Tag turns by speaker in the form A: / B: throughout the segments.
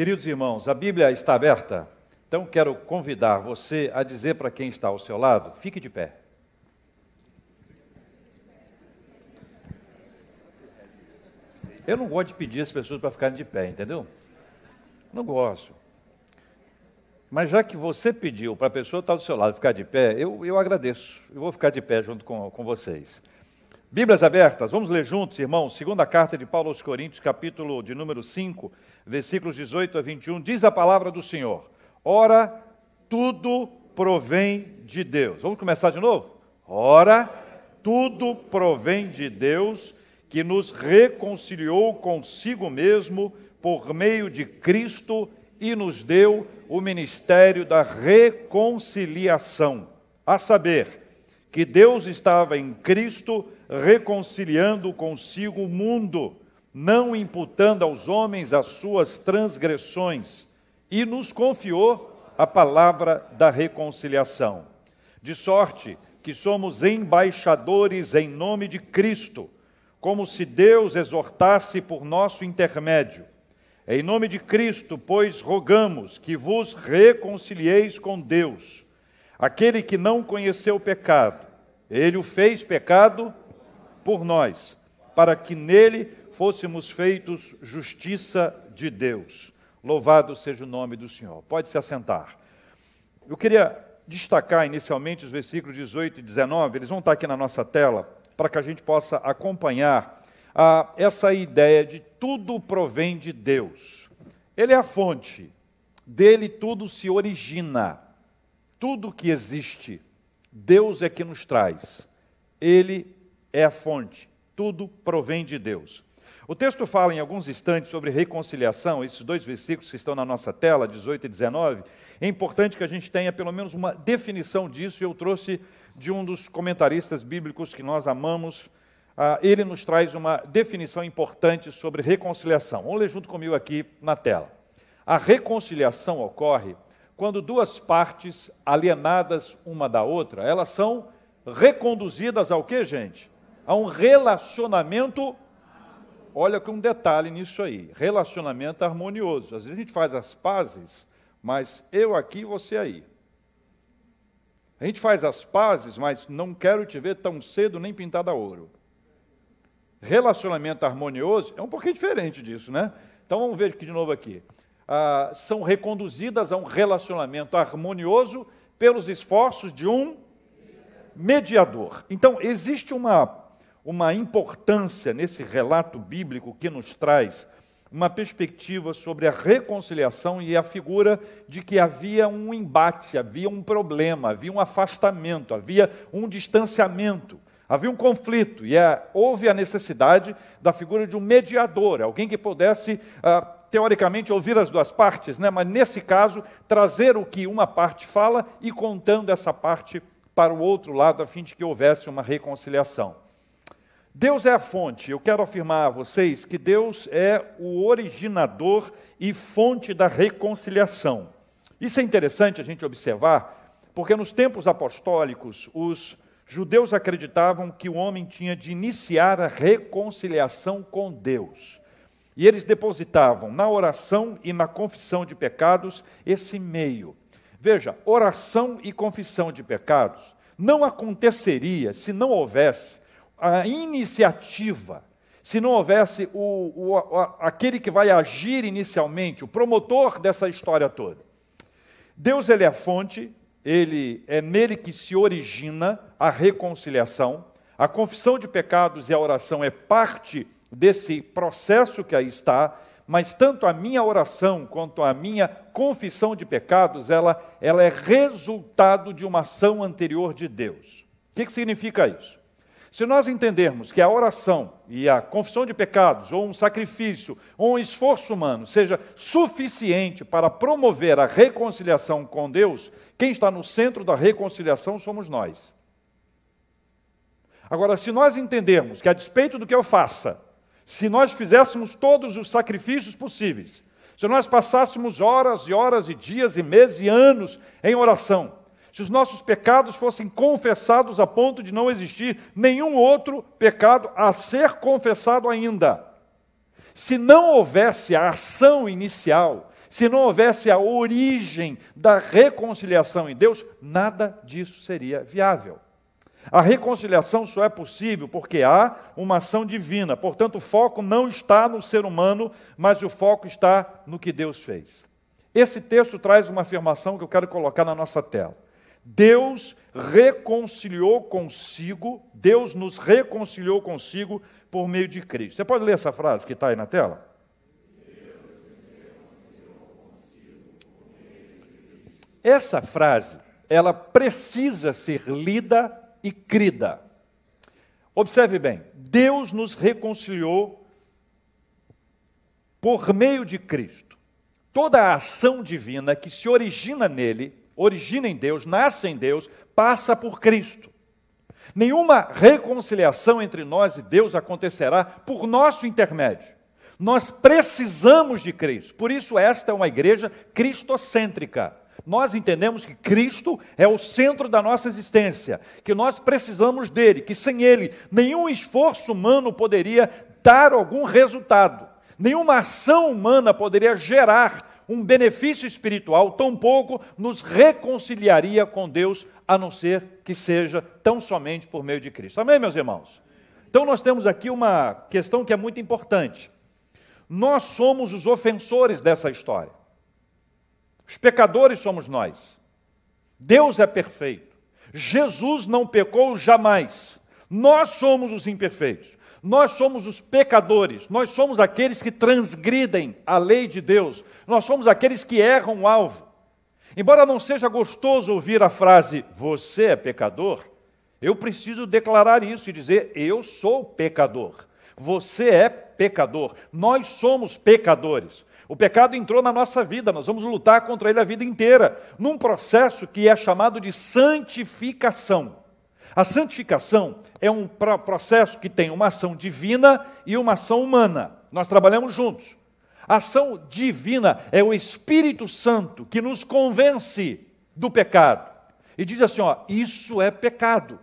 A: Queridos irmãos, a Bíblia está aberta, então quero convidar você a dizer para quem está ao seu lado: fique de pé. Eu não gosto de pedir as pessoas para ficarem de pé, entendeu? Não gosto. Mas já que você pediu para a pessoa estar do seu lado ficar de pé, eu, eu agradeço. Eu vou ficar de pé junto com, com vocês. Bíblias abertas, vamos ler juntos, irmãos. Segunda carta de Paulo aos Coríntios, capítulo de número 5, versículos 18 a 21. Diz a palavra do Senhor: Ora, tudo provém de Deus. Vamos começar de novo? Ora, tudo provém de Deus que nos reconciliou consigo mesmo por meio de Cristo e nos deu o ministério da reconciliação, a saber, que Deus estava em Cristo reconciliando consigo o mundo, não imputando aos homens as suas transgressões, e nos confiou a palavra da reconciliação. De sorte que somos embaixadores em nome de Cristo como se Deus exortasse por nosso intermédio. Em nome de Cristo, pois, rogamos que vos reconcilieis com Deus. Aquele que não conheceu o pecado, ele o fez pecado por nós, para que nele fôssemos feitos justiça de Deus. Louvado seja o nome do Senhor. Pode se assentar. Eu queria destacar inicialmente os versículos 18 e 19, eles vão estar aqui na nossa tela para que a gente possa acompanhar ah, essa ideia de tudo provém de Deus. Ele é a fonte, dele tudo se origina, tudo que existe, Deus é que nos traz. Ele é a fonte, tudo provém de Deus. O texto fala em alguns instantes sobre reconciliação, esses dois versículos que estão na nossa tela, 18 e 19. É importante que a gente tenha pelo menos uma definição disso, e eu trouxe de um dos comentaristas bíblicos que nós amamos. Ah, ele nos traz uma definição importante sobre reconciliação. Vamos ler junto comigo aqui na tela. A reconciliação ocorre quando duas partes alienadas uma da outra, elas são reconduzidas ao que, gente? A um relacionamento. Olha que um detalhe nisso aí, relacionamento harmonioso. Às vezes a gente faz as pazes, mas eu aqui, você aí. A gente faz as pazes, mas não quero te ver tão cedo nem pintada a ouro. Relacionamento harmonioso é um pouquinho diferente disso, né? Então vamos ver aqui de novo aqui. Ah, são reconduzidas a um relacionamento harmonioso pelos esforços de um mediador. Então existe uma, uma importância nesse relato bíblico que nos traz uma perspectiva sobre a reconciliação e a figura de que havia um embate, havia um problema, havia um afastamento, havia um distanciamento, havia um conflito, e é, houve a necessidade da figura de um mediador, alguém que pudesse, ah, teoricamente, ouvir as duas partes, né? mas nesse caso, trazer o que uma parte fala e contando essa parte para o outro lado, a fim de que houvesse uma reconciliação. Deus é a fonte. Eu quero afirmar a vocês que Deus é o originador e fonte da reconciliação. Isso é interessante a gente observar, porque nos tempos apostólicos, os judeus acreditavam que o homem tinha de iniciar a reconciliação com Deus. E eles depositavam na oração e na confissão de pecados esse meio. Veja, oração e confissão de pecados não aconteceria se não houvesse a iniciativa, se não houvesse o, o, aquele que vai agir inicialmente, o promotor dessa história toda. Deus ele é a fonte, ele é nele que se origina a reconciliação. A confissão de pecados e a oração é parte desse processo que aí está, mas tanto a minha oração quanto a minha confissão de pecados, ela, ela é resultado de uma ação anterior de Deus. O que, que significa isso? Se nós entendermos que a oração e a confissão de pecados, ou um sacrifício, ou um esforço humano, seja suficiente para promover a reconciliação com Deus, quem está no centro da reconciliação somos nós. Agora, se nós entendermos que, a despeito do que eu faça, se nós fizéssemos todos os sacrifícios possíveis, se nós passássemos horas e horas e dias e meses e anos em oração, se os nossos pecados fossem confessados a ponto de não existir nenhum outro pecado a ser confessado ainda. Se não houvesse a ação inicial, se não houvesse a origem da reconciliação em Deus, nada disso seria viável. A reconciliação só é possível porque há uma ação divina. Portanto, o foco não está no ser humano, mas o foco está no que Deus fez. Esse texto traz uma afirmação que eu quero colocar na nossa tela. Deus reconciliou consigo, Deus nos reconciliou consigo por meio de Cristo. Você pode ler essa frase que está aí na tela? Essa frase, ela precisa ser lida e crida. Observe bem, Deus nos reconciliou por meio de Cristo. Toda a ação divina que se origina nele, origina em Deus, nasce em Deus, passa por Cristo. Nenhuma reconciliação entre nós e Deus acontecerá por nosso intermédio. Nós precisamos de Cristo. Por isso, esta é uma igreja cristocêntrica. Nós entendemos que Cristo é o centro da nossa existência, que nós precisamos dele, que sem ele nenhum esforço humano poderia dar algum resultado, nenhuma ação humana poderia gerar um benefício espiritual, tampouco nos reconciliaria com Deus, a não ser que seja tão somente por meio de Cristo. Amém, meus irmãos? Então, nós temos aqui uma questão que é muito importante. Nós somos os ofensores dessa história. Os pecadores somos nós. Deus é perfeito. Jesus não pecou jamais. Nós somos os imperfeitos. Nós somos os pecadores. Nós somos aqueles que transgridem a lei de Deus. Nós somos aqueles que erram o alvo. Embora não seja gostoso ouvir a frase você é pecador, eu preciso declarar isso e dizer eu sou pecador. Você é pecador. Nós somos pecadores. O pecado entrou na nossa vida, nós vamos lutar contra ele a vida inteira, num processo que é chamado de santificação. A santificação é um processo que tem uma ação divina e uma ação humana. Nós trabalhamos juntos. A ação divina é o Espírito Santo que nos convence do pecado e diz assim: ó, isso é pecado,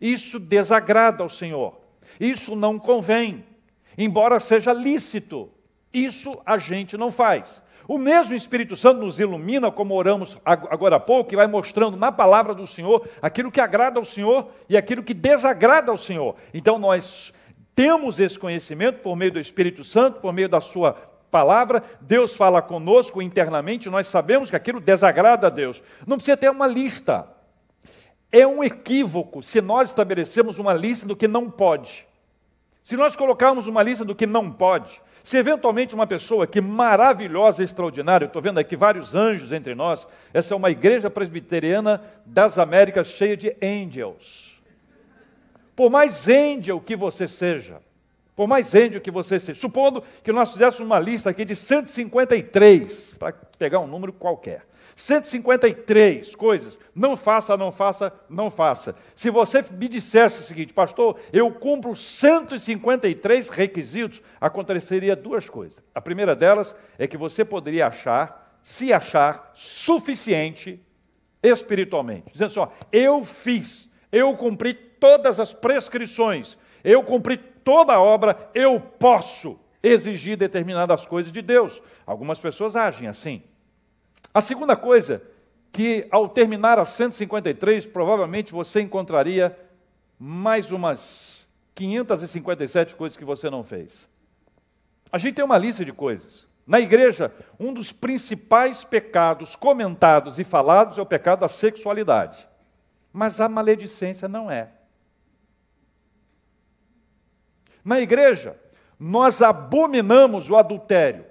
A: isso desagrada ao Senhor, isso não convém, embora seja lícito. Isso a gente não faz. O mesmo Espírito Santo nos ilumina, como oramos agora há pouco, e vai mostrando na palavra do Senhor aquilo que agrada ao Senhor e aquilo que desagrada ao Senhor. Então nós temos esse conhecimento por meio do Espírito Santo, por meio da Sua palavra, Deus fala conosco internamente, nós sabemos que aquilo desagrada a Deus. Não precisa ter uma lista. É um equívoco se nós estabelecemos uma lista do que não pode. Se nós colocarmos uma lista do que não pode, se eventualmente uma pessoa que maravilhosa, extraordinária, estou vendo aqui vários anjos entre nós, essa é uma igreja presbiteriana das Américas cheia de angels. Por mais angel que você seja, por mais angel que você seja, supondo que nós fizéssemos uma lista aqui de 153, para pegar um número qualquer. 153 coisas. Não faça, não faça, não faça. Se você me dissesse o seguinte, pastor, eu cumpro 153 requisitos, aconteceria duas coisas. A primeira delas é que você poderia achar, se achar suficiente espiritualmente. Dizendo assim, ó, eu fiz, eu cumpri todas as prescrições, eu cumpri toda a obra, eu posso exigir determinadas coisas de Deus. Algumas pessoas agem assim. A segunda coisa, que ao terminar a 153, provavelmente você encontraria mais umas 557 coisas que você não fez. A gente tem uma lista de coisas. Na igreja, um dos principais pecados comentados e falados é o pecado da sexualidade. Mas a maledicência não é. Na igreja, nós abominamos o adultério.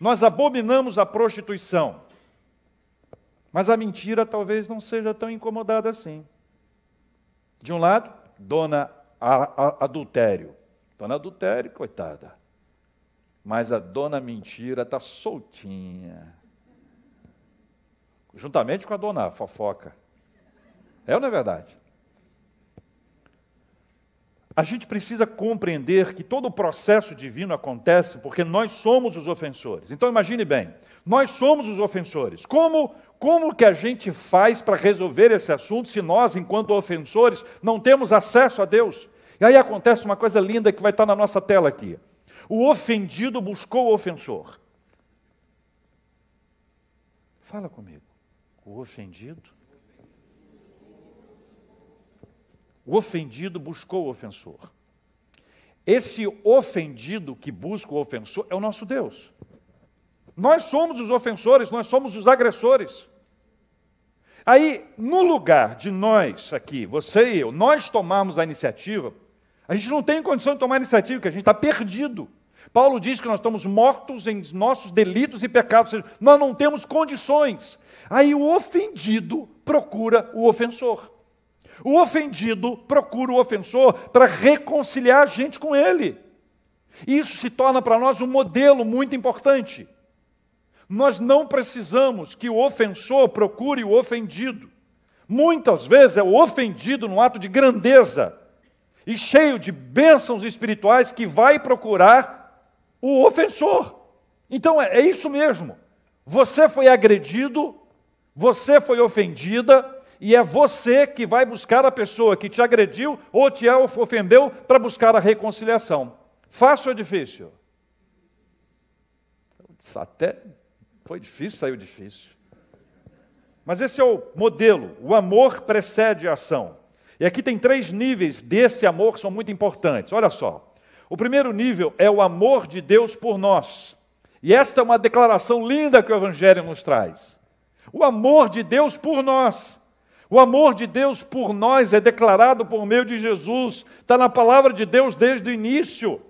A: Nós abominamos a prostituição. Mas a mentira talvez não seja tão incomodada assim. De um lado, dona a, a, adultério. Dona adultério, coitada. Mas a dona mentira está soltinha. Juntamente com a dona fofoca. É ou não é verdade? A gente precisa compreender que todo o processo divino acontece porque nós somos os ofensores. Então imagine bem, nós somos os ofensores. Como como que a gente faz para resolver esse assunto se nós, enquanto ofensores, não temos acesso a Deus? E aí acontece uma coisa linda que vai estar na nossa tela aqui. O ofendido buscou o ofensor. Fala comigo. O ofendido. O ofendido buscou o ofensor. Esse ofendido que busca o ofensor é o nosso Deus. Nós somos os ofensores, nós somos os agressores. Aí, no lugar de nós aqui, você e eu, nós tomarmos a iniciativa, a gente não tem condição de tomar a iniciativa, porque a gente está perdido. Paulo diz que nós estamos mortos em nossos delitos e pecados, ou seja, nós não temos condições. Aí o ofendido procura o ofensor. O ofendido procura o ofensor para reconciliar a gente com ele. Isso se torna para nós um modelo muito importante. Nós não precisamos que o ofensor procure o ofendido. Muitas vezes é o ofendido no ato de grandeza e cheio de bênçãos espirituais que vai procurar o ofensor. Então é, é isso mesmo. Você foi agredido, você foi ofendida, e é você que vai buscar a pessoa que te agrediu ou te ofendeu para buscar a reconciliação. Fácil ou difícil? Até foi difícil, saiu difícil. Mas esse é o modelo. O amor precede a ação. E aqui tem três níveis desse amor que são muito importantes. Olha só. O primeiro nível é o amor de Deus por nós. E esta é uma declaração linda que o Evangelho nos traz. O amor de Deus por nós. O amor de Deus por nós é declarado por meio de Jesus, está na palavra de Deus desde o início.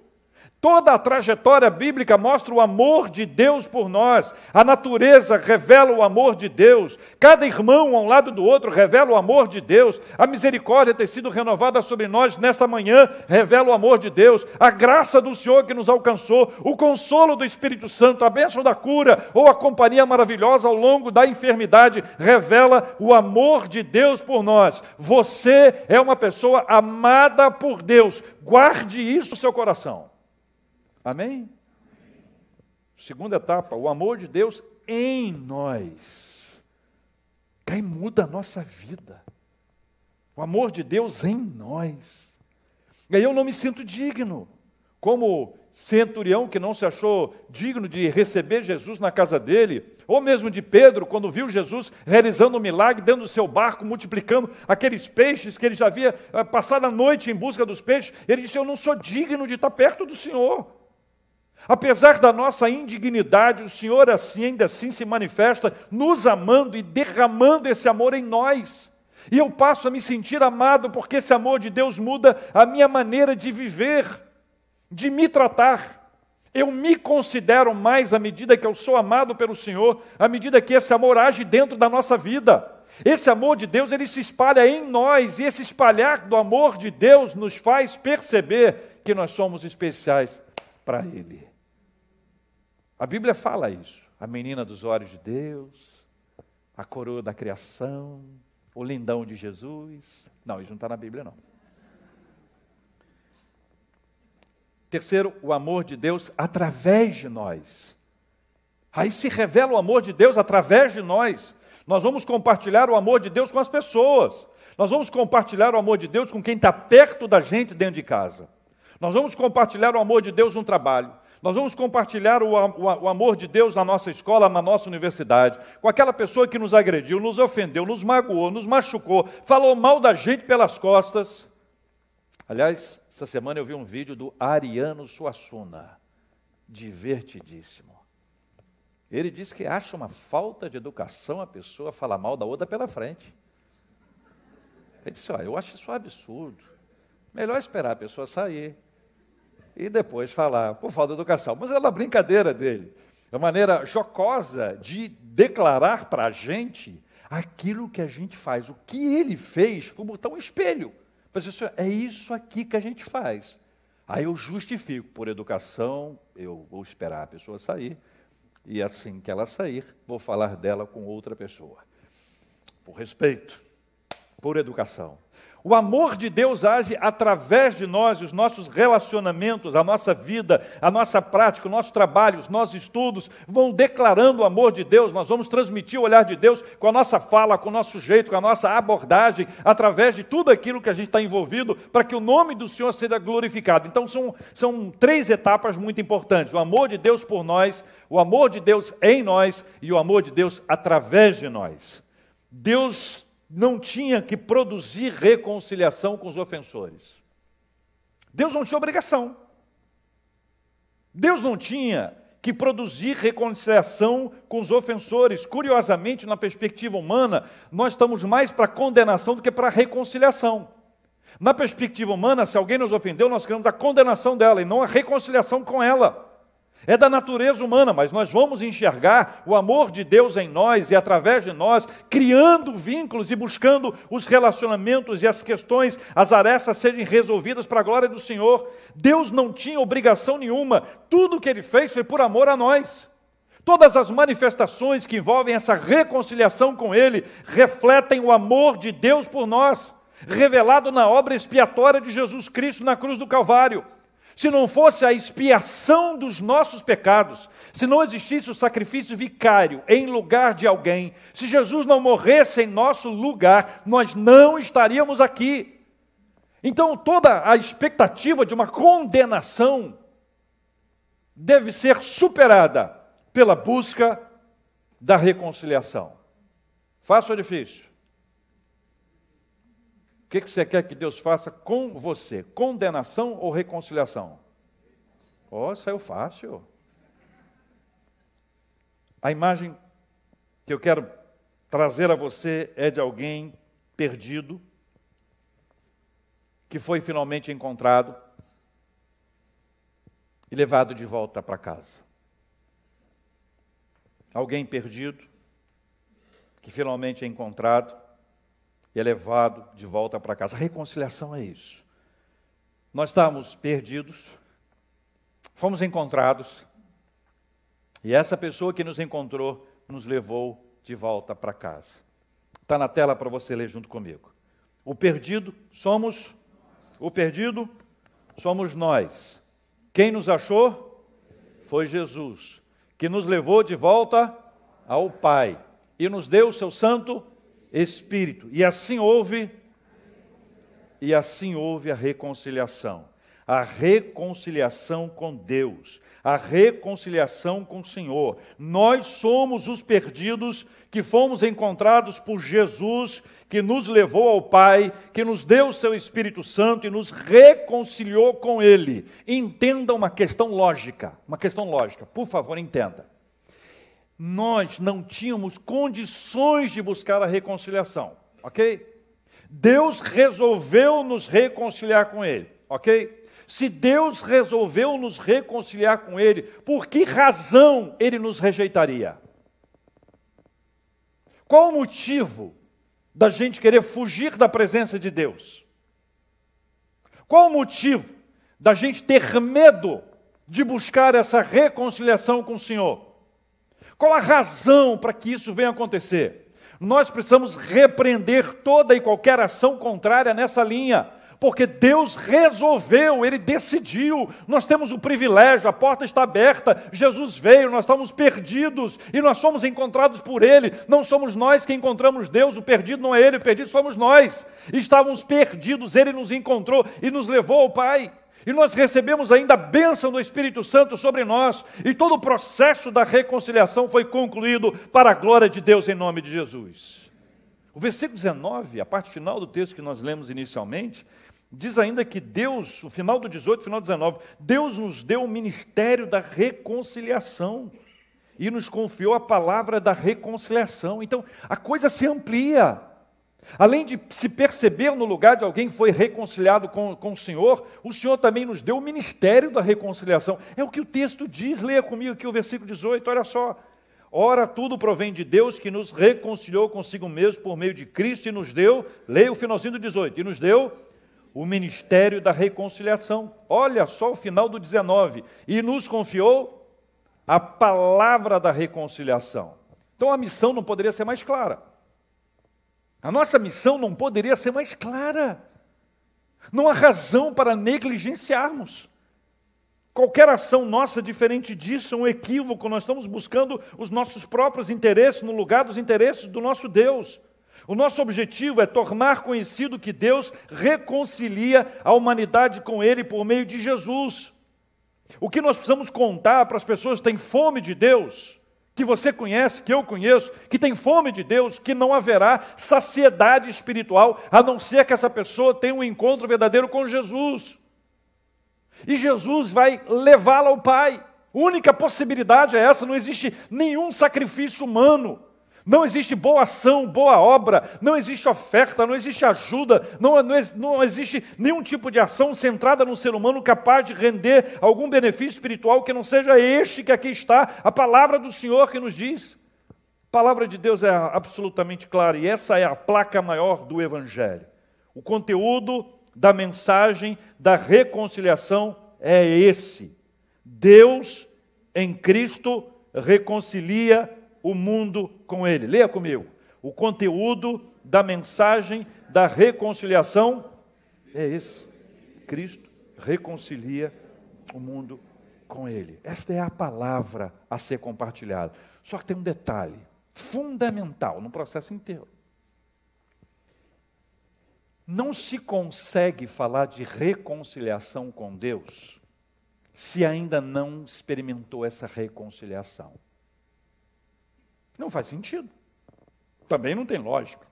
A: Toda a trajetória bíblica mostra o amor de Deus por nós. A natureza revela o amor de Deus. Cada irmão ao lado do outro revela o amor de Deus. A misericórdia ter sido renovada sobre nós nesta manhã revela o amor de Deus. A graça do Senhor que nos alcançou, o consolo do Espírito Santo, a bênção da cura ou a companhia maravilhosa ao longo da enfermidade revela o amor de Deus por nós. Você é uma pessoa amada por Deus. Guarde isso no seu coração. Amém? Segunda etapa, o amor de Deus em nós. Cai muda a nossa vida. O amor de Deus em nós. E aí eu não me sinto digno, como centurião que não se achou digno de receber Jesus na casa dele, ou mesmo de Pedro, quando viu Jesus realizando um milagre dentro do seu barco, multiplicando aqueles peixes que ele já havia eh, passado a noite em busca dos peixes, ele disse: Eu não sou digno de estar perto do Senhor. Apesar da nossa indignidade, o Senhor assim ainda assim se manifesta, nos amando e derramando esse amor em nós. E eu passo a me sentir amado porque esse amor de Deus muda a minha maneira de viver, de me tratar. Eu me considero mais à medida que eu sou amado pelo Senhor, à medida que esse amor age dentro da nossa vida. Esse amor de Deus, ele se espalha em nós, e esse espalhar do amor de Deus nos faz perceber que nós somos especiais para Ele. A Bíblia fala isso. A menina dos olhos de Deus, a coroa da criação, o lindão de Jesus. Não, isso não está na Bíblia, não. Terceiro, o amor de Deus através de nós. Aí se revela o amor de Deus através de nós. Nós vamos compartilhar o amor de Deus com as pessoas. Nós vamos compartilhar o amor de Deus com quem está perto da gente dentro de casa. Nós vamos compartilhar o amor de Deus no trabalho. Nós vamos compartilhar o, o, o, amor de Deus na nossa escola, na nossa universidade, com aquela pessoa que nos agrediu, nos ofendeu, nos magoou, nos machucou, falou mal da gente pelas costas. Aliás, essa semana eu vi um vídeo do Ariano Suassuna, divertidíssimo. Ele diz que acha uma falta de educação a pessoa falar mal da outra pela frente. Ele disse: Olha, eu acho isso um absurdo. Melhor esperar a pessoa sair, e depois falar por falta de educação. Mas é uma brincadeira dele. É uma maneira jocosa de declarar para a gente aquilo que a gente faz, o que ele fez, como botar um espelho. Mas isso, é isso aqui que a gente faz. Aí eu justifico, por educação, eu vou esperar a pessoa sair, e assim que ela sair, vou falar dela com outra pessoa. Por respeito, por educação. O amor de Deus age através de nós, os nossos relacionamentos, a nossa vida, a nossa prática, o nosso trabalho, os nossos estudos vão declarando o amor de Deus. Nós vamos transmitir o olhar de Deus com a nossa fala, com o nosso jeito, com a nossa abordagem, através de tudo aquilo que a gente está envolvido, para que o nome do Senhor seja glorificado. Então, são, são três etapas muito importantes: o amor de Deus por nós, o amor de Deus em nós e o amor de Deus através de nós. Deus não tinha que produzir reconciliação com os ofensores. Deus não tinha obrigação. Deus não tinha que produzir reconciliação com os ofensores. Curiosamente, na perspectiva humana, nós estamos mais para condenação do que para reconciliação. Na perspectiva humana, se alguém nos ofendeu, nós queremos a condenação dela e não a reconciliação com ela. É da natureza humana, mas nós vamos enxergar o amor de Deus em nós e através de nós, criando vínculos e buscando os relacionamentos e as questões, as arestas serem resolvidas para a glória do Senhor. Deus não tinha obrigação nenhuma, tudo o que ele fez foi por amor a nós. Todas as manifestações que envolvem essa reconciliação com Ele refletem o amor de Deus por nós, revelado na obra expiatória de Jesus Cristo na cruz do Calvário se não fosse a expiação dos nossos pecados, se não existisse o sacrifício vicário em lugar de alguém, se Jesus não morresse em nosso lugar, nós não estaríamos aqui. Então, toda a expectativa de uma condenação deve ser superada pela busca da reconciliação. Fácil ou difícil? Que, que você quer que Deus faça com você? Condenação ou reconciliação? Oh, saiu fácil. A imagem que eu quero trazer a você é de alguém perdido, que foi finalmente encontrado e levado de volta para casa. Alguém perdido, que finalmente é encontrado e é levado de volta para casa. A reconciliação é isso. Nós estávamos perdidos, fomos encontrados, e essa pessoa que nos encontrou nos levou de volta para casa. Está na tela para você ler junto comigo. O perdido somos, o perdido somos nós. Quem nos achou foi Jesus, que nos levou de volta ao Pai e nos deu o seu santo Espírito. E assim houve e assim houve a reconciliação. A reconciliação com Deus, a reconciliação com o Senhor. Nós somos os perdidos que fomos encontrados por Jesus, que nos levou ao Pai, que nos deu o seu Espírito Santo e nos reconciliou com Ele. Entenda uma questão lógica, uma questão lógica, por favor, entenda nós não tínhamos condições de buscar a reconciliação, ok? Deus resolveu nos reconciliar com Ele, ok? Se Deus resolveu nos reconciliar com Ele, por que razão Ele nos rejeitaria? Qual o motivo da gente querer fugir da presença de Deus? Qual o motivo da gente ter medo de buscar essa reconciliação com o Senhor? Qual a razão para que isso venha acontecer? Nós precisamos repreender toda e qualquer ação contrária nessa linha, porque Deus resolveu, Ele decidiu, nós temos o privilégio, a porta está aberta, Jesus veio, nós estamos perdidos e nós somos encontrados por Ele, não somos nós que encontramos Deus, o perdido não é Ele, o perdido somos nós, estávamos perdidos, Ele nos encontrou e nos levou ao Pai. E nós recebemos ainda a bênção do Espírito Santo sobre nós, e todo o processo da reconciliação foi concluído para a glória de Deus em nome de Jesus. O versículo 19, a parte final do texto que nós lemos inicialmente, diz ainda que Deus, o final do 18, final do 19, Deus nos deu o ministério da reconciliação e nos confiou a palavra da reconciliação. Então, a coisa se amplia. Além de se perceber no lugar de alguém que foi reconciliado com, com o Senhor, o Senhor também nos deu o ministério da reconciliação. É o que o texto diz, leia comigo aqui o versículo 18, olha só. Ora, tudo provém de Deus que nos reconciliou consigo mesmo por meio de Cristo e nos deu, leia o finalzinho do 18, e nos deu o ministério da reconciliação. Olha só o final do 19, e nos confiou a palavra da reconciliação. Então a missão não poderia ser mais clara. A nossa missão não poderia ser mais clara. Não há razão para negligenciarmos. Qualquer ação nossa diferente disso é um equívoco, nós estamos buscando os nossos próprios interesses no lugar dos interesses do nosso Deus. O nosso objetivo é tornar conhecido que Deus reconcilia a humanidade com Ele por meio de Jesus. O que nós precisamos contar para as pessoas que têm fome de Deus, que você conhece, que eu conheço, que tem fome de Deus, que não haverá saciedade espiritual, a não ser que essa pessoa tenha um encontro verdadeiro com Jesus. E Jesus vai levá-la ao Pai. Única possibilidade é essa, não existe nenhum sacrifício humano. Não existe boa ação, boa obra, não existe oferta, não existe ajuda, não, não, não, existe nenhum tipo de ação centrada no ser humano capaz de render algum benefício espiritual que não seja este que aqui está, a palavra do Senhor que nos diz. A palavra de Deus é absolutamente clara e essa é a placa maior do Evangelho. O conteúdo da mensagem da reconciliação é esse: Deus em Cristo reconcilia o mundo com Ele. Leia comigo. O conteúdo da mensagem da reconciliação é esse: Cristo reconcilia o mundo com Ele. Esta é a palavra a ser compartilhada. Só que tem um detalhe fundamental no processo inteiro. Não se consegue falar de reconciliação com Deus se ainda não experimentou essa reconciliação. Não faz sentido. Também não tem lógica.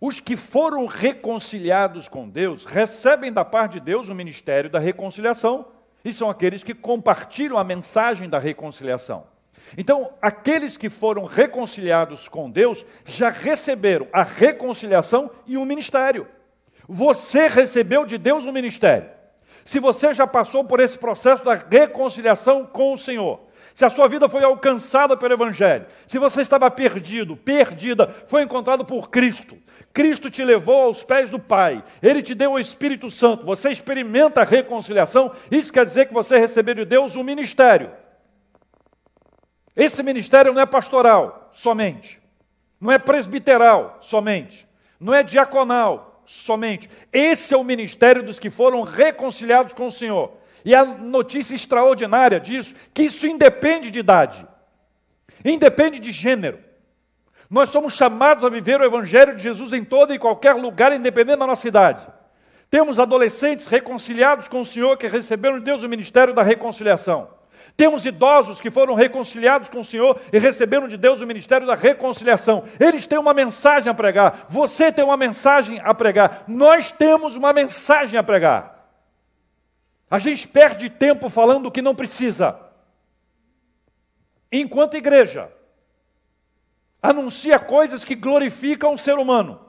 A: Os que foram reconciliados com Deus recebem da parte de Deus o ministério da reconciliação e são aqueles que compartilham a mensagem da reconciliação. Então, aqueles que foram reconciliados com Deus já receberam a reconciliação e um ministério. Você recebeu de Deus um ministério. Se você já passou por esse processo da reconciliação com o Senhor, se a sua vida foi alcançada pelo Evangelho, se você estava perdido, perdida, foi encontrado por Cristo, Cristo te levou aos pés do Pai, Ele te deu o Espírito Santo, você experimenta a reconciliação, isso quer dizer que você recebeu de Deus um ministério. Esse ministério não é pastoral somente, não é presbiteral somente, não é diaconal somente. Esse é o ministério dos que foram reconciliados com o Senhor. E a notícia extraordinária disso, que isso independe de idade, independe de gênero. Nós somos chamados a viver o Evangelho de Jesus em todo e qualquer lugar, independente da nossa idade. Temos adolescentes reconciliados com o Senhor que receberam de Deus o ministério da reconciliação. Temos idosos que foram reconciliados com o Senhor e receberam de Deus o ministério da reconciliação. Eles têm uma mensagem a pregar. Você tem uma mensagem a pregar. Nós temos uma mensagem a pregar. A gente perde tempo falando o que não precisa. Enquanto igreja, anuncia coisas que glorificam o ser humano.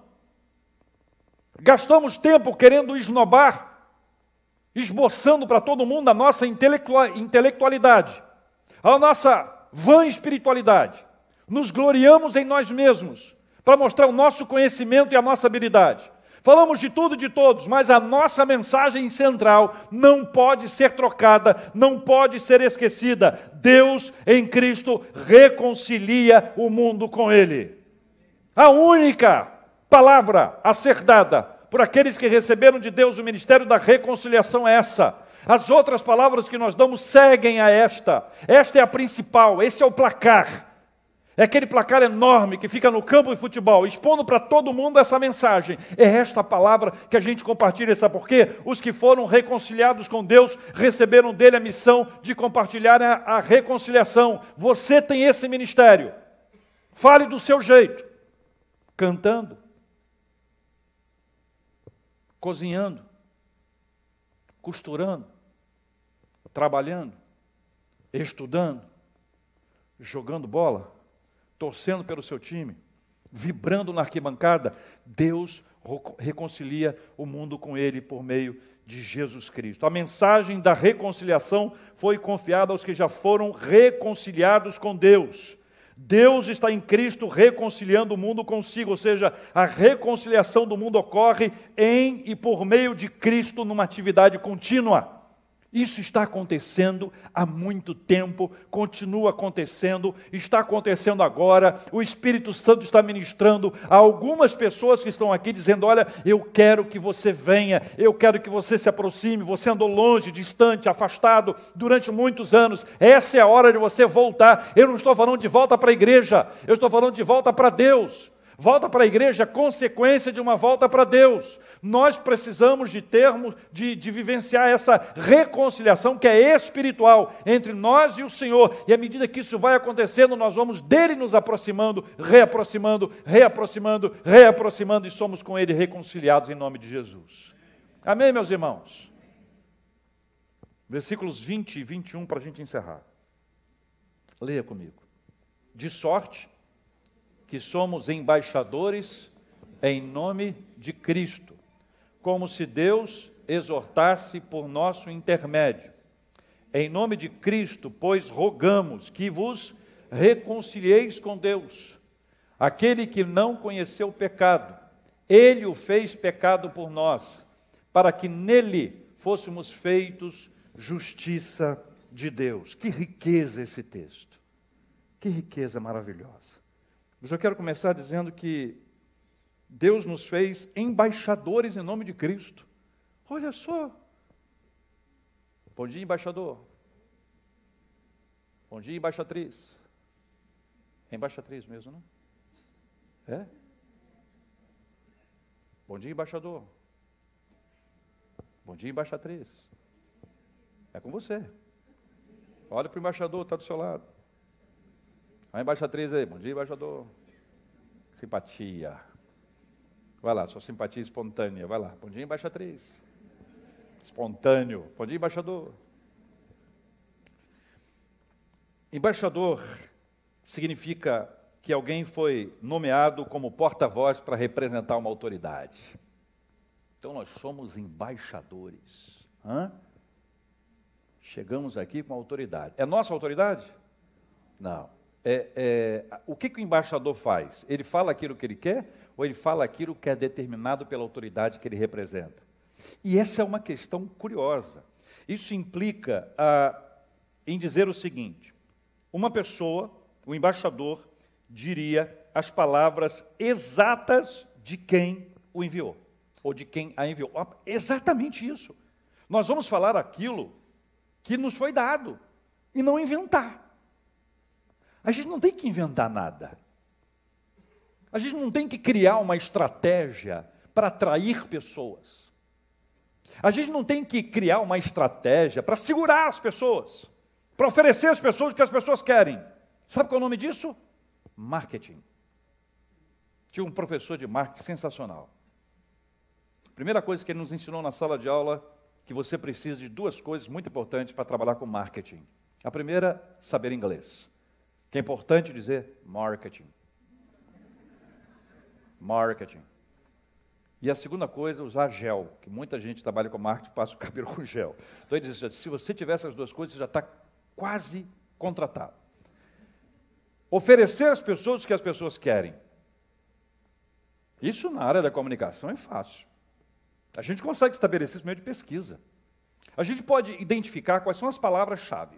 A: Gastamos tempo querendo esnobar esboçando para todo mundo a nossa intelectualidade, a nossa vã espiritualidade. Nos gloriamos em nós mesmos para mostrar o nosso conhecimento e a nossa habilidade. Falamos de tudo e de todos, mas a nossa mensagem central não pode ser trocada, não pode ser esquecida. Deus em Cristo reconcilia o mundo com Ele. A única palavra a ser dada por aqueles que receberam de Deus o ministério da reconciliação é essa. As outras palavras que nós damos seguem a esta. Esta é a principal, esse é o placar. É aquele placar enorme que fica no campo de futebol, expondo para todo mundo essa mensagem. É esta palavra que a gente compartilha, sabe por quê? Os que foram reconciliados com Deus receberam dele a missão de compartilhar a, a reconciliação. Você tem esse ministério. Fale do seu jeito, cantando, cozinhando, costurando, trabalhando, estudando, jogando bola, torcendo pelo seu time, vibrando na arquibancada, Deus reconcilia o mundo com ele por meio de Jesus Cristo. A mensagem da reconciliação foi confiada aos que já foram reconciliados com Deus. Deus está em Cristo reconciliando o mundo consigo, ou seja, a reconciliação do mundo ocorre em e por meio de Cristo numa atividade contínua. Isso está acontecendo há muito tempo, continua acontecendo, está acontecendo agora. O Espírito Santo está ministrando a algumas pessoas que estão aqui dizendo: Olha, eu quero que você venha, eu quero que você se aproxime. Você andou longe, distante, afastado durante muitos anos. Essa é a hora de você voltar. Eu não estou falando de volta para a igreja, eu estou falando de volta para Deus. Volta para a igreja é consequência de uma volta para Deus. Nós precisamos de termos, de, de vivenciar essa reconciliação que é espiritual entre nós e o Senhor. E à medida que isso vai acontecendo, nós vamos dele nos aproximando, reaproximando, reaproximando, reaproximando e somos com ele reconciliados em nome de Jesus. Amém, meus irmãos? Versículos 20 e 21 para a gente encerrar. Leia comigo. De sorte que somos embaixadores em nome de Cristo, como se Deus exortasse por nosso intermédio. Em nome de Cristo, pois rogamos que vos reconcilieis com Deus. Aquele que não conheceu o pecado, ele o fez pecado por nós, para que nele fôssemos feitos justiça de Deus. Que riqueza esse texto. Que riqueza maravilhosa. Mas eu quero começar dizendo que Deus nos fez embaixadores em nome de Cristo. Olha só. Bom dia, embaixador. Bom dia, embaixatriz. É embaixatriz mesmo, não? É? Bom dia, embaixador. Bom dia, embaixatriz. É com você. Olha para o embaixador, está do seu lado. A embaixatriz aí, bom dia, embaixador. Simpatia. Vai lá, sua simpatia espontânea, vai lá. Bom dia, embaixatriz. Espontâneo. Bom dia, embaixador. Embaixador significa que alguém foi nomeado como porta-voz para representar uma autoridade. Então nós somos embaixadores. Hã? Chegamos aqui com autoridade. É nossa autoridade? Não é, é, o que, que o embaixador faz? Ele fala aquilo que ele quer ou ele fala aquilo que é determinado pela autoridade que ele representa? E essa é uma questão curiosa. Isso implica ah, em dizer o seguinte: uma pessoa, o embaixador, diria as palavras exatas de quem o enviou, ou de quem a enviou. Exatamente isso. Nós vamos falar aquilo que nos foi dado e não inventar. A gente não tem que inventar nada. A gente não tem que criar uma estratégia para atrair pessoas. A gente não tem que criar uma estratégia para segurar as pessoas, para oferecer às pessoas o que as pessoas querem. Sabe qual é o nome disso? Marketing. Tinha um professor de marketing sensacional. Primeira coisa que ele nos ensinou na sala de aula, que você precisa de duas coisas muito importantes para trabalhar com marketing. A primeira, saber inglês que é importante dizer marketing. Marketing. E a segunda coisa, usar gel, que muita gente trabalha com marketing passa o cabelo com gel. Então ele diz se você tiver essas duas coisas, você já está quase contratado. Oferecer às pessoas o que as pessoas querem. Isso na área da comunicação é fácil. A gente consegue estabelecer isso meio de pesquisa. A gente pode identificar quais são as palavras-chave.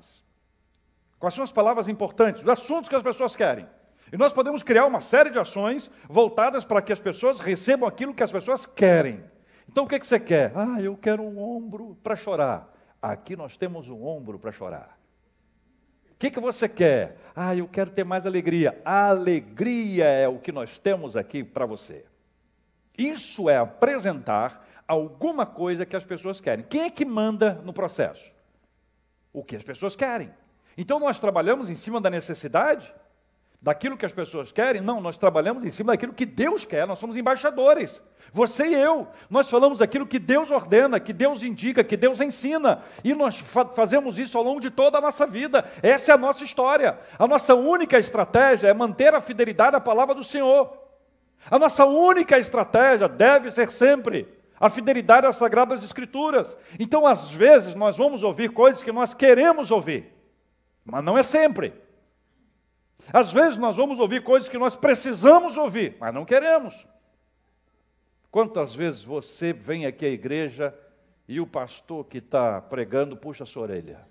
A: Quais são as palavras importantes, os assuntos que as pessoas querem. E nós podemos criar uma série de ações voltadas para que as pessoas recebam aquilo que as pessoas querem. Então o que, que você quer? Ah, eu quero um ombro para chorar. Aqui nós temos um ombro para chorar. O que, que você quer? Ah, eu quero ter mais alegria. A alegria é o que nós temos aqui para você. Isso é apresentar alguma coisa que as pessoas querem. Quem é que manda no processo? O que as pessoas querem. Então nós trabalhamos em cima da necessidade, daquilo que as pessoas querem? Não, nós trabalhamos em cima daquilo que Deus quer, nós somos embaixadores. Você e eu, nós falamos aquilo que Deus ordena, que Deus indica, que Deus ensina, e nós fa fazemos isso ao longo de toda a nossa vida. Essa é a nossa história. A nossa única estratégia é manter a fidelidade à palavra do Senhor. A nossa única estratégia deve ser sempre a fidelidade às sagradas escrituras. Então, às vezes, nós vamos ouvir coisas que nós queremos ouvir. Mas não é sempre. Às vezes nós vamos ouvir coisas que nós precisamos ouvir, mas não queremos. Quantas vezes você vem aqui à igreja e o pastor que está pregando puxa a sua orelha.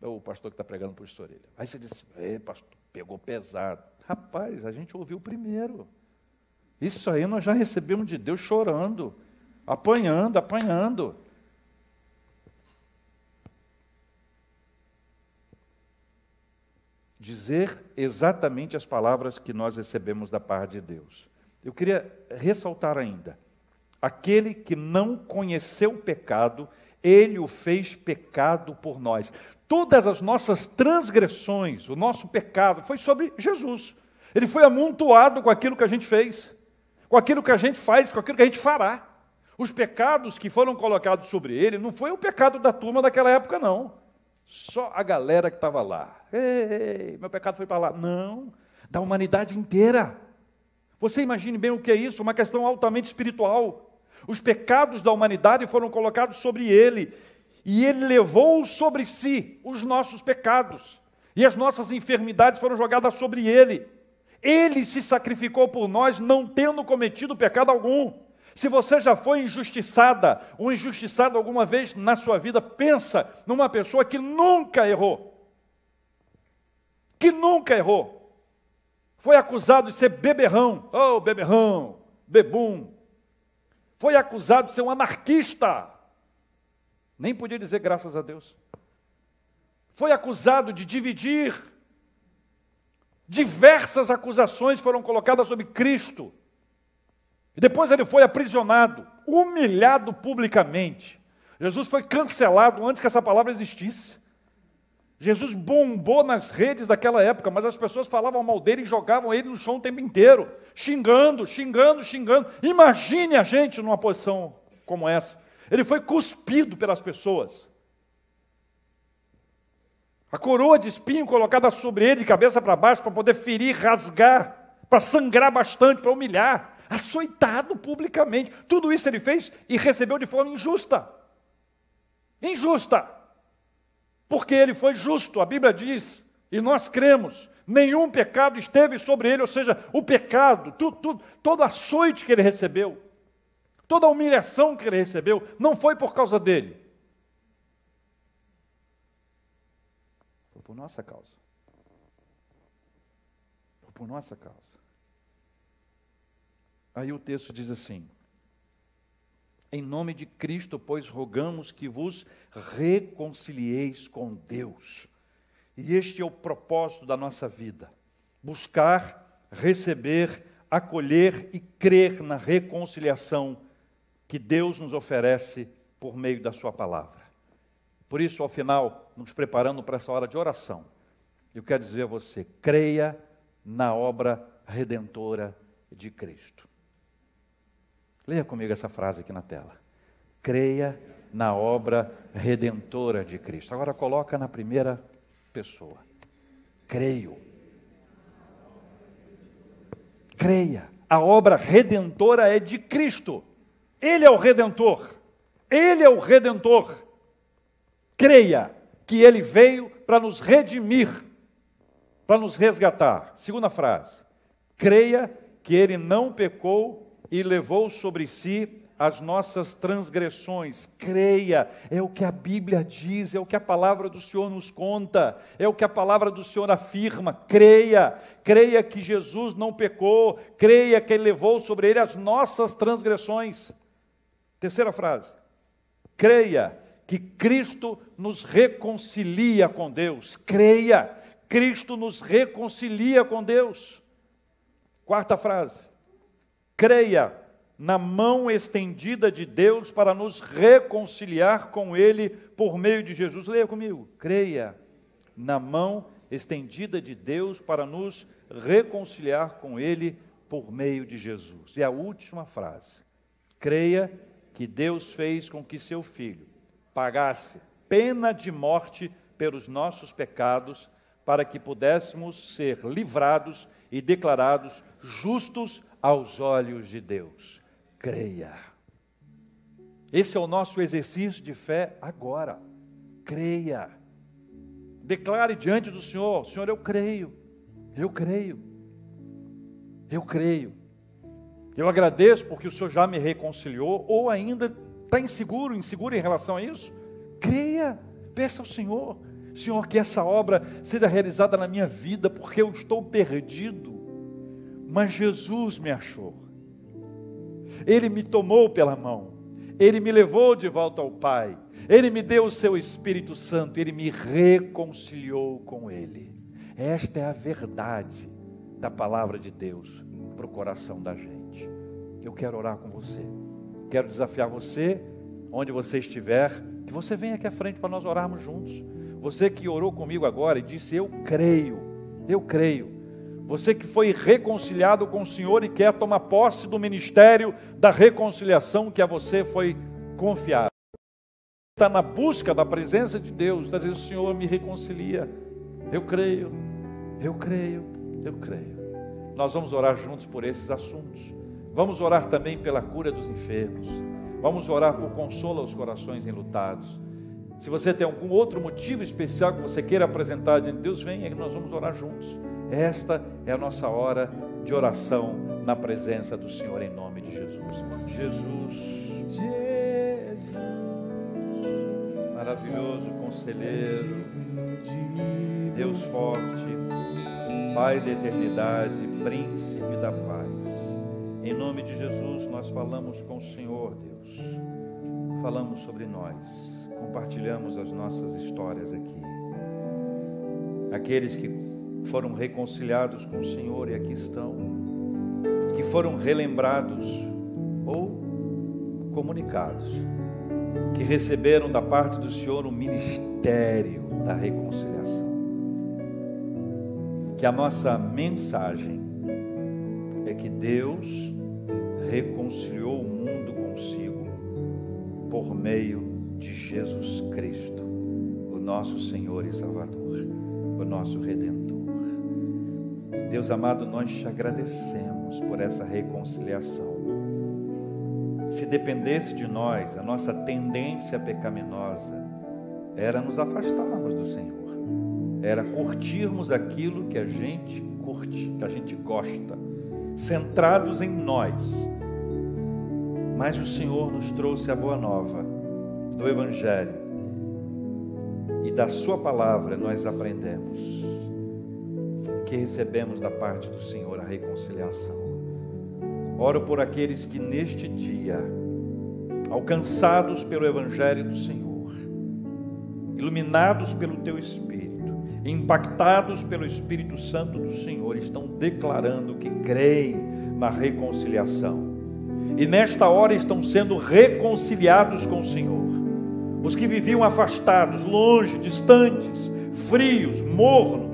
A: Ou o pastor que está pregando puxa a sua orelha. Aí você diz, ei, pastor, pegou pesado. Rapaz, a gente ouviu primeiro. Isso aí nós já recebemos de Deus chorando, apanhando, apanhando. Dizer exatamente as palavras que nós recebemos da parte de Deus. Eu queria ressaltar ainda: aquele que não conheceu o pecado, ele o fez pecado por nós. Todas as nossas transgressões, o nosso pecado, foi sobre Jesus. Ele foi amontoado com aquilo que a gente fez, com aquilo que a gente faz, com aquilo que a gente fará. Os pecados que foram colocados sobre ele não foi o pecado da turma daquela época, não. Só a galera que estava lá. Ei, meu pecado foi para lá. Não, da humanidade inteira. Você imagine bem o que é isso, uma questão altamente espiritual. Os pecados da humanidade foram colocados sobre ele, e ele levou sobre si os nossos pecados, e as nossas enfermidades foram jogadas sobre ele. Ele se sacrificou por nós, não tendo cometido pecado algum. Se você já foi injustiçada ou injustiçado alguma vez na sua vida, pensa numa pessoa que nunca errou. Que nunca errou foi acusado de ser beberrão, oh, beberrão, bebum. Foi acusado de ser um anarquista. Nem podia dizer graças a Deus. Foi acusado de dividir. Diversas acusações foram colocadas sobre Cristo. Depois ele foi aprisionado, humilhado publicamente. Jesus foi cancelado antes que essa palavra existisse. Jesus bombou nas redes daquela época, mas as pessoas falavam mal dele e jogavam ele no chão o tempo inteiro, xingando, xingando, xingando. Imagine a gente numa posição como essa. Ele foi cuspido pelas pessoas. A coroa de espinho colocada sobre ele, de cabeça para baixo, para poder ferir, rasgar, para sangrar bastante, para humilhar. Açoitado publicamente. Tudo isso ele fez e recebeu de forma injusta. Injusta porque ele foi justo, a Bíblia diz, e nós cremos, nenhum pecado esteve sobre ele, ou seja, o pecado, tudo, tudo, todo açoite que ele recebeu, toda a humilhação que ele recebeu, não foi por causa dele, foi por nossa causa. Foi por nossa causa. Aí o texto diz assim: em nome de Cristo, pois rogamos que vos reconcilieis com Deus. E este é o propósito da nossa vida: buscar, receber, acolher e crer na reconciliação que Deus nos oferece por meio da Sua palavra. Por isso, ao final, nos preparando para essa hora de oração, eu quero dizer a você: creia na obra redentora de Cristo. Leia comigo essa frase aqui na tela. Creia na obra redentora de Cristo. Agora coloca na primeira pessoa. Creio. Creia. A obra redentora é de Cristo. Ele é o redentor. Ele é o redentor. Creia que ele veio para nos redimir, para nos resgatar. Segunda frase. Creia que ele não pecou e levou sobre si as nossas transgressões. Creia, é o que a Bíblia diz, é o que a palavra do Senhor nos conta, é o que a palavra do Senhor afirma. Creia, creia que Jesus não pecou, creia que ele levou sobre ele as nossas transgressões. Terceira frase. Creia que Cristo nos reconcilia com Deus. Creia, Cristo nos reconcilia com Deus. Quarta frase creia na mão estendida de Deus para nos reconciliar com Ele por meio de Jesus. Leia comigo. Creia na mão estendida de Deus para nos reconciliar com Ele por meio de Jesus. E a última frase. Creia que Deus fez com que seu filho pagasse pena de morte pelos nossos pecados, para que pudéssemos ser livrados e declarados justos aos olhos de Deus. Creia. Esse é o nosso exercício de fé agora. Creia. Declare diante do Senhor: Senhor, eu creio. Eu creio. Eu creio. Eu agradeço porque o Senhor já me reconciliou, ou ainda Está inseguro, inseguro em relação a isso? Creia, peça ao Senhor. Senhor, que essa obra seja realizada na minha vida, porque eu estou perdido. Mas Jesus me achou. Ele me tomou pela mão. Ele me levou de volta ao Pai. Ele me deu o seu Espírito Santo. Ele me reconciliou com Ele. Esta é a verdade da palavra de Deus para o coração da gente. Eu quero orar com você. Quero desafiar você, onde você estiver, que você venha aqui à frente para nós orarmos juntos. Você que orou comigo agora e disse: Eu creio, eu creio. Você que foi reconciliado com o Senhor e quer tomar posse do ministério da reconciliação que a você foi confiado. Está na busca da presença de Deus, está dizendo: Senhor, me reconcilia. Eu creio, eu creio, eu creio. Nós vamos orar juntos por esses assuntos. Vamos orar também pela cura dos enfermos. Vamos orar por consolo aos corações enlutados. Se você tem algum outro motivo especial que você queira apresentar diante de Deus, venha que nós vamos orar juntos. Esta é a nossa hora de oração na presença do Senhor em nome de Jesus. Jesus. Jesus. Maravilhoso conselheiro. Deus forte. Pai da eternidade, príncipe da paz. Em nome de Jesus, nós falamos com o Senhor, Deus. Falamos sobre nós compartilhamos as nossas histórias aqui. Aqueles que foram reconciliados com o Senhor e aqui estão, que foram relembrados ou comunicados, que receberam da parte do Senhor o ministério da reconciliação. Que a nossa mensagem é que Deus reconciliou o mundo consigo por meio de Jesus Cristo, o nosso Senhor e Salvador, o nosso Redentor. Deus amado, nós te agradecemos por essa reconciliação. Se dependesse de nós, a nossa tendência pecaminosa era nos afastarmos do Senhor, era curtirmos aquilo que a gente curte, que a gente gosta, centrados em nós. Mas o Senhor nos trouxe a boa nova do Evangelho e da Sua palavra nós aprendemos que recebemos da parte do Senhor a reconciliação. Oro por aqueles que neste dia, alcançados pelo Evangelho do Senhor, iluminados pelo Teu Espírito, impactados pelo Espírito Santo do Senhor, estão declarando que creem na reconciliação. E nesta hora estão sendo reconciliados com o Senhor os que viviam afastados, longe, distantes, frios, mornos,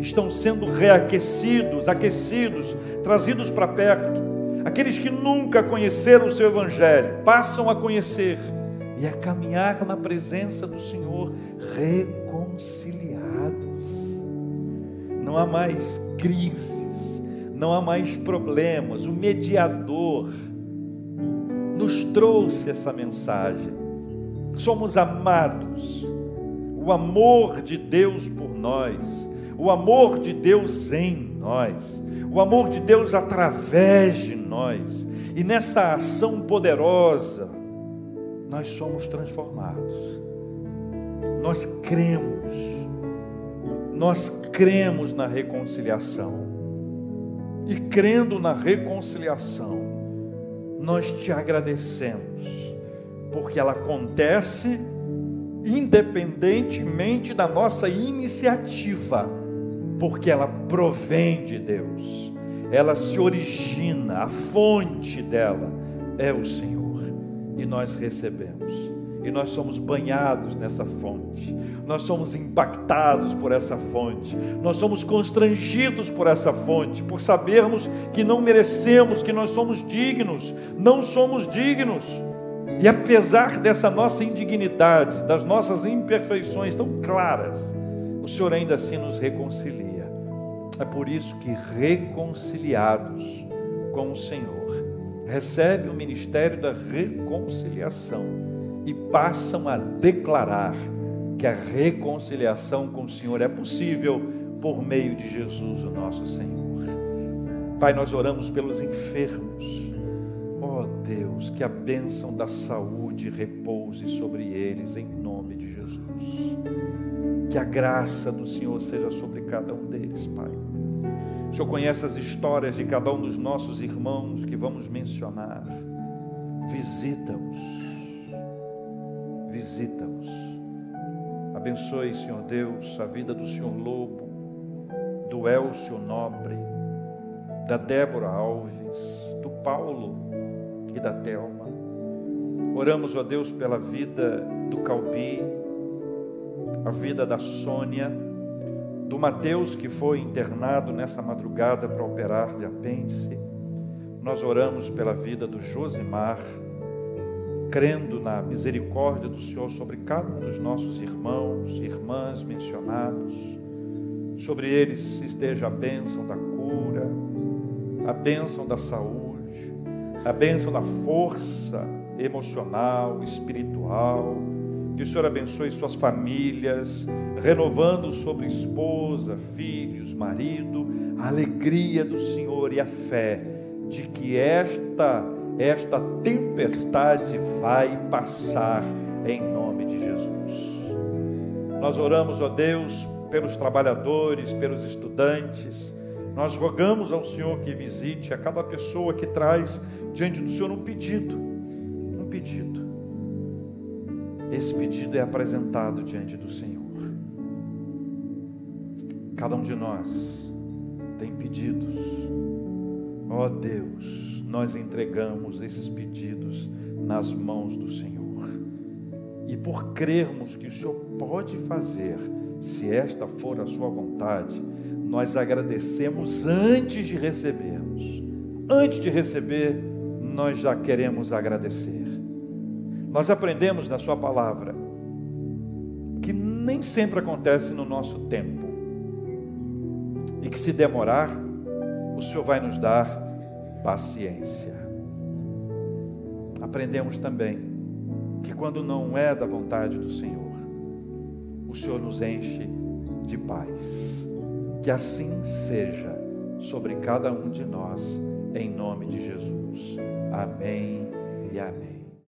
A: estão sendo reaquecidos, aquecidos, trazidos para perto. Aqueles que nunca conheceram o seu Evangelho passam a conhecer e a caminhar na presença do Senhor reconciliados. Não há mais crises, não há mais problemas. O mediador nos trouxe essa mensagem somos amados. O amor de Deus por nós, o amor de Deus em nós, o amor de Deus através de nós, e nessa ação poderosa, nós somos transformados. Nós cremos, nós cremos na reconciliação, e crendo na reconciliação, nós te agradecemos porque ela acontece independentemente da nossa iniciativa, porque ela provém de Deus, ela se origina, a fonte dela é o Senhor, e nós recebemos, e nós somos banhados nessa fonte, nós somos impactados por essa fonte, nós somos constrangidos por essa fonte, por sabermos que não merecemos, que nós somos dignos, não somos dignos. E apesar dessa nossa indignidade, das nossas imperfeições tão claras, o Senhor ainda assim nos reconcilia. É por isso que, reconciliados com o Senhor, recebem o ministério da reconciliação e passam a declarar que a reconciliação com o Senhor é possível por meio de Jesus, o nosso Senhor. Pai, nós oramos pelos enfermos oh Deus, que a bênção da saúde repouse sobre eles em nome de Jesus. Que a graça do Senhor seja sobre cada um deles, Pai. O Senhor conhece as histórias de cada um dos nossos irmãos que vamos mencionar. Visita-os. Visita-os. Abençoe, Senhor Deus, a vida do Senhor Lobo, do Elcio Nobre, da Débora Alves, do Paulo e da Telma. Oramos, ó Deus, pela vida do Calbi, a vida da Sônia, do Mateus que foi internado nessa madrugada para operar de apêndice. Nós oramos pela vida do Josimar, crendo na misericórdia do Senhor sobre cada um dos nossos irmãos e irmãs mencionados. Sobre eles esteja a bênção da cura, a bênção da saúde, a bênção da força emocional, espiritual. Que o Senhor abençoe suas famílias, renovando sobre esposa, filhos, marido, a alegria do Senhor e a fé de que esta esta tempestade vai passar em nome de Jesus. Nós oramos, ó Deus, pelos trabalhadores, pelos estudantes, nós rogamos ao Senhor que visite a cada pessoa que traz diante do Senhor um pedido. Um pedido. Esse pedido é apresentado diante do Senhor. Cada um de nós tem pedidos. Ó oh Deus, nós entregamos esses pedidos nas mãos do Senhor. E por crermos que o Senhor pode fazer, se esta for a sua vontade, nós agradecemos antes de recebermos. Antes de receber, nós já queremos agradecer. Nós aprendemos na Sua palavra que nem sempre acontece no nosso tempo e que se demorar, o Senhor vai nos dar paciência. Aprendemos também que quando não é da vontade do Senhor, o Senhor nos enche de paz. Que assim seja sobre cada um de nós, em nome de Jesus. Amém e amém.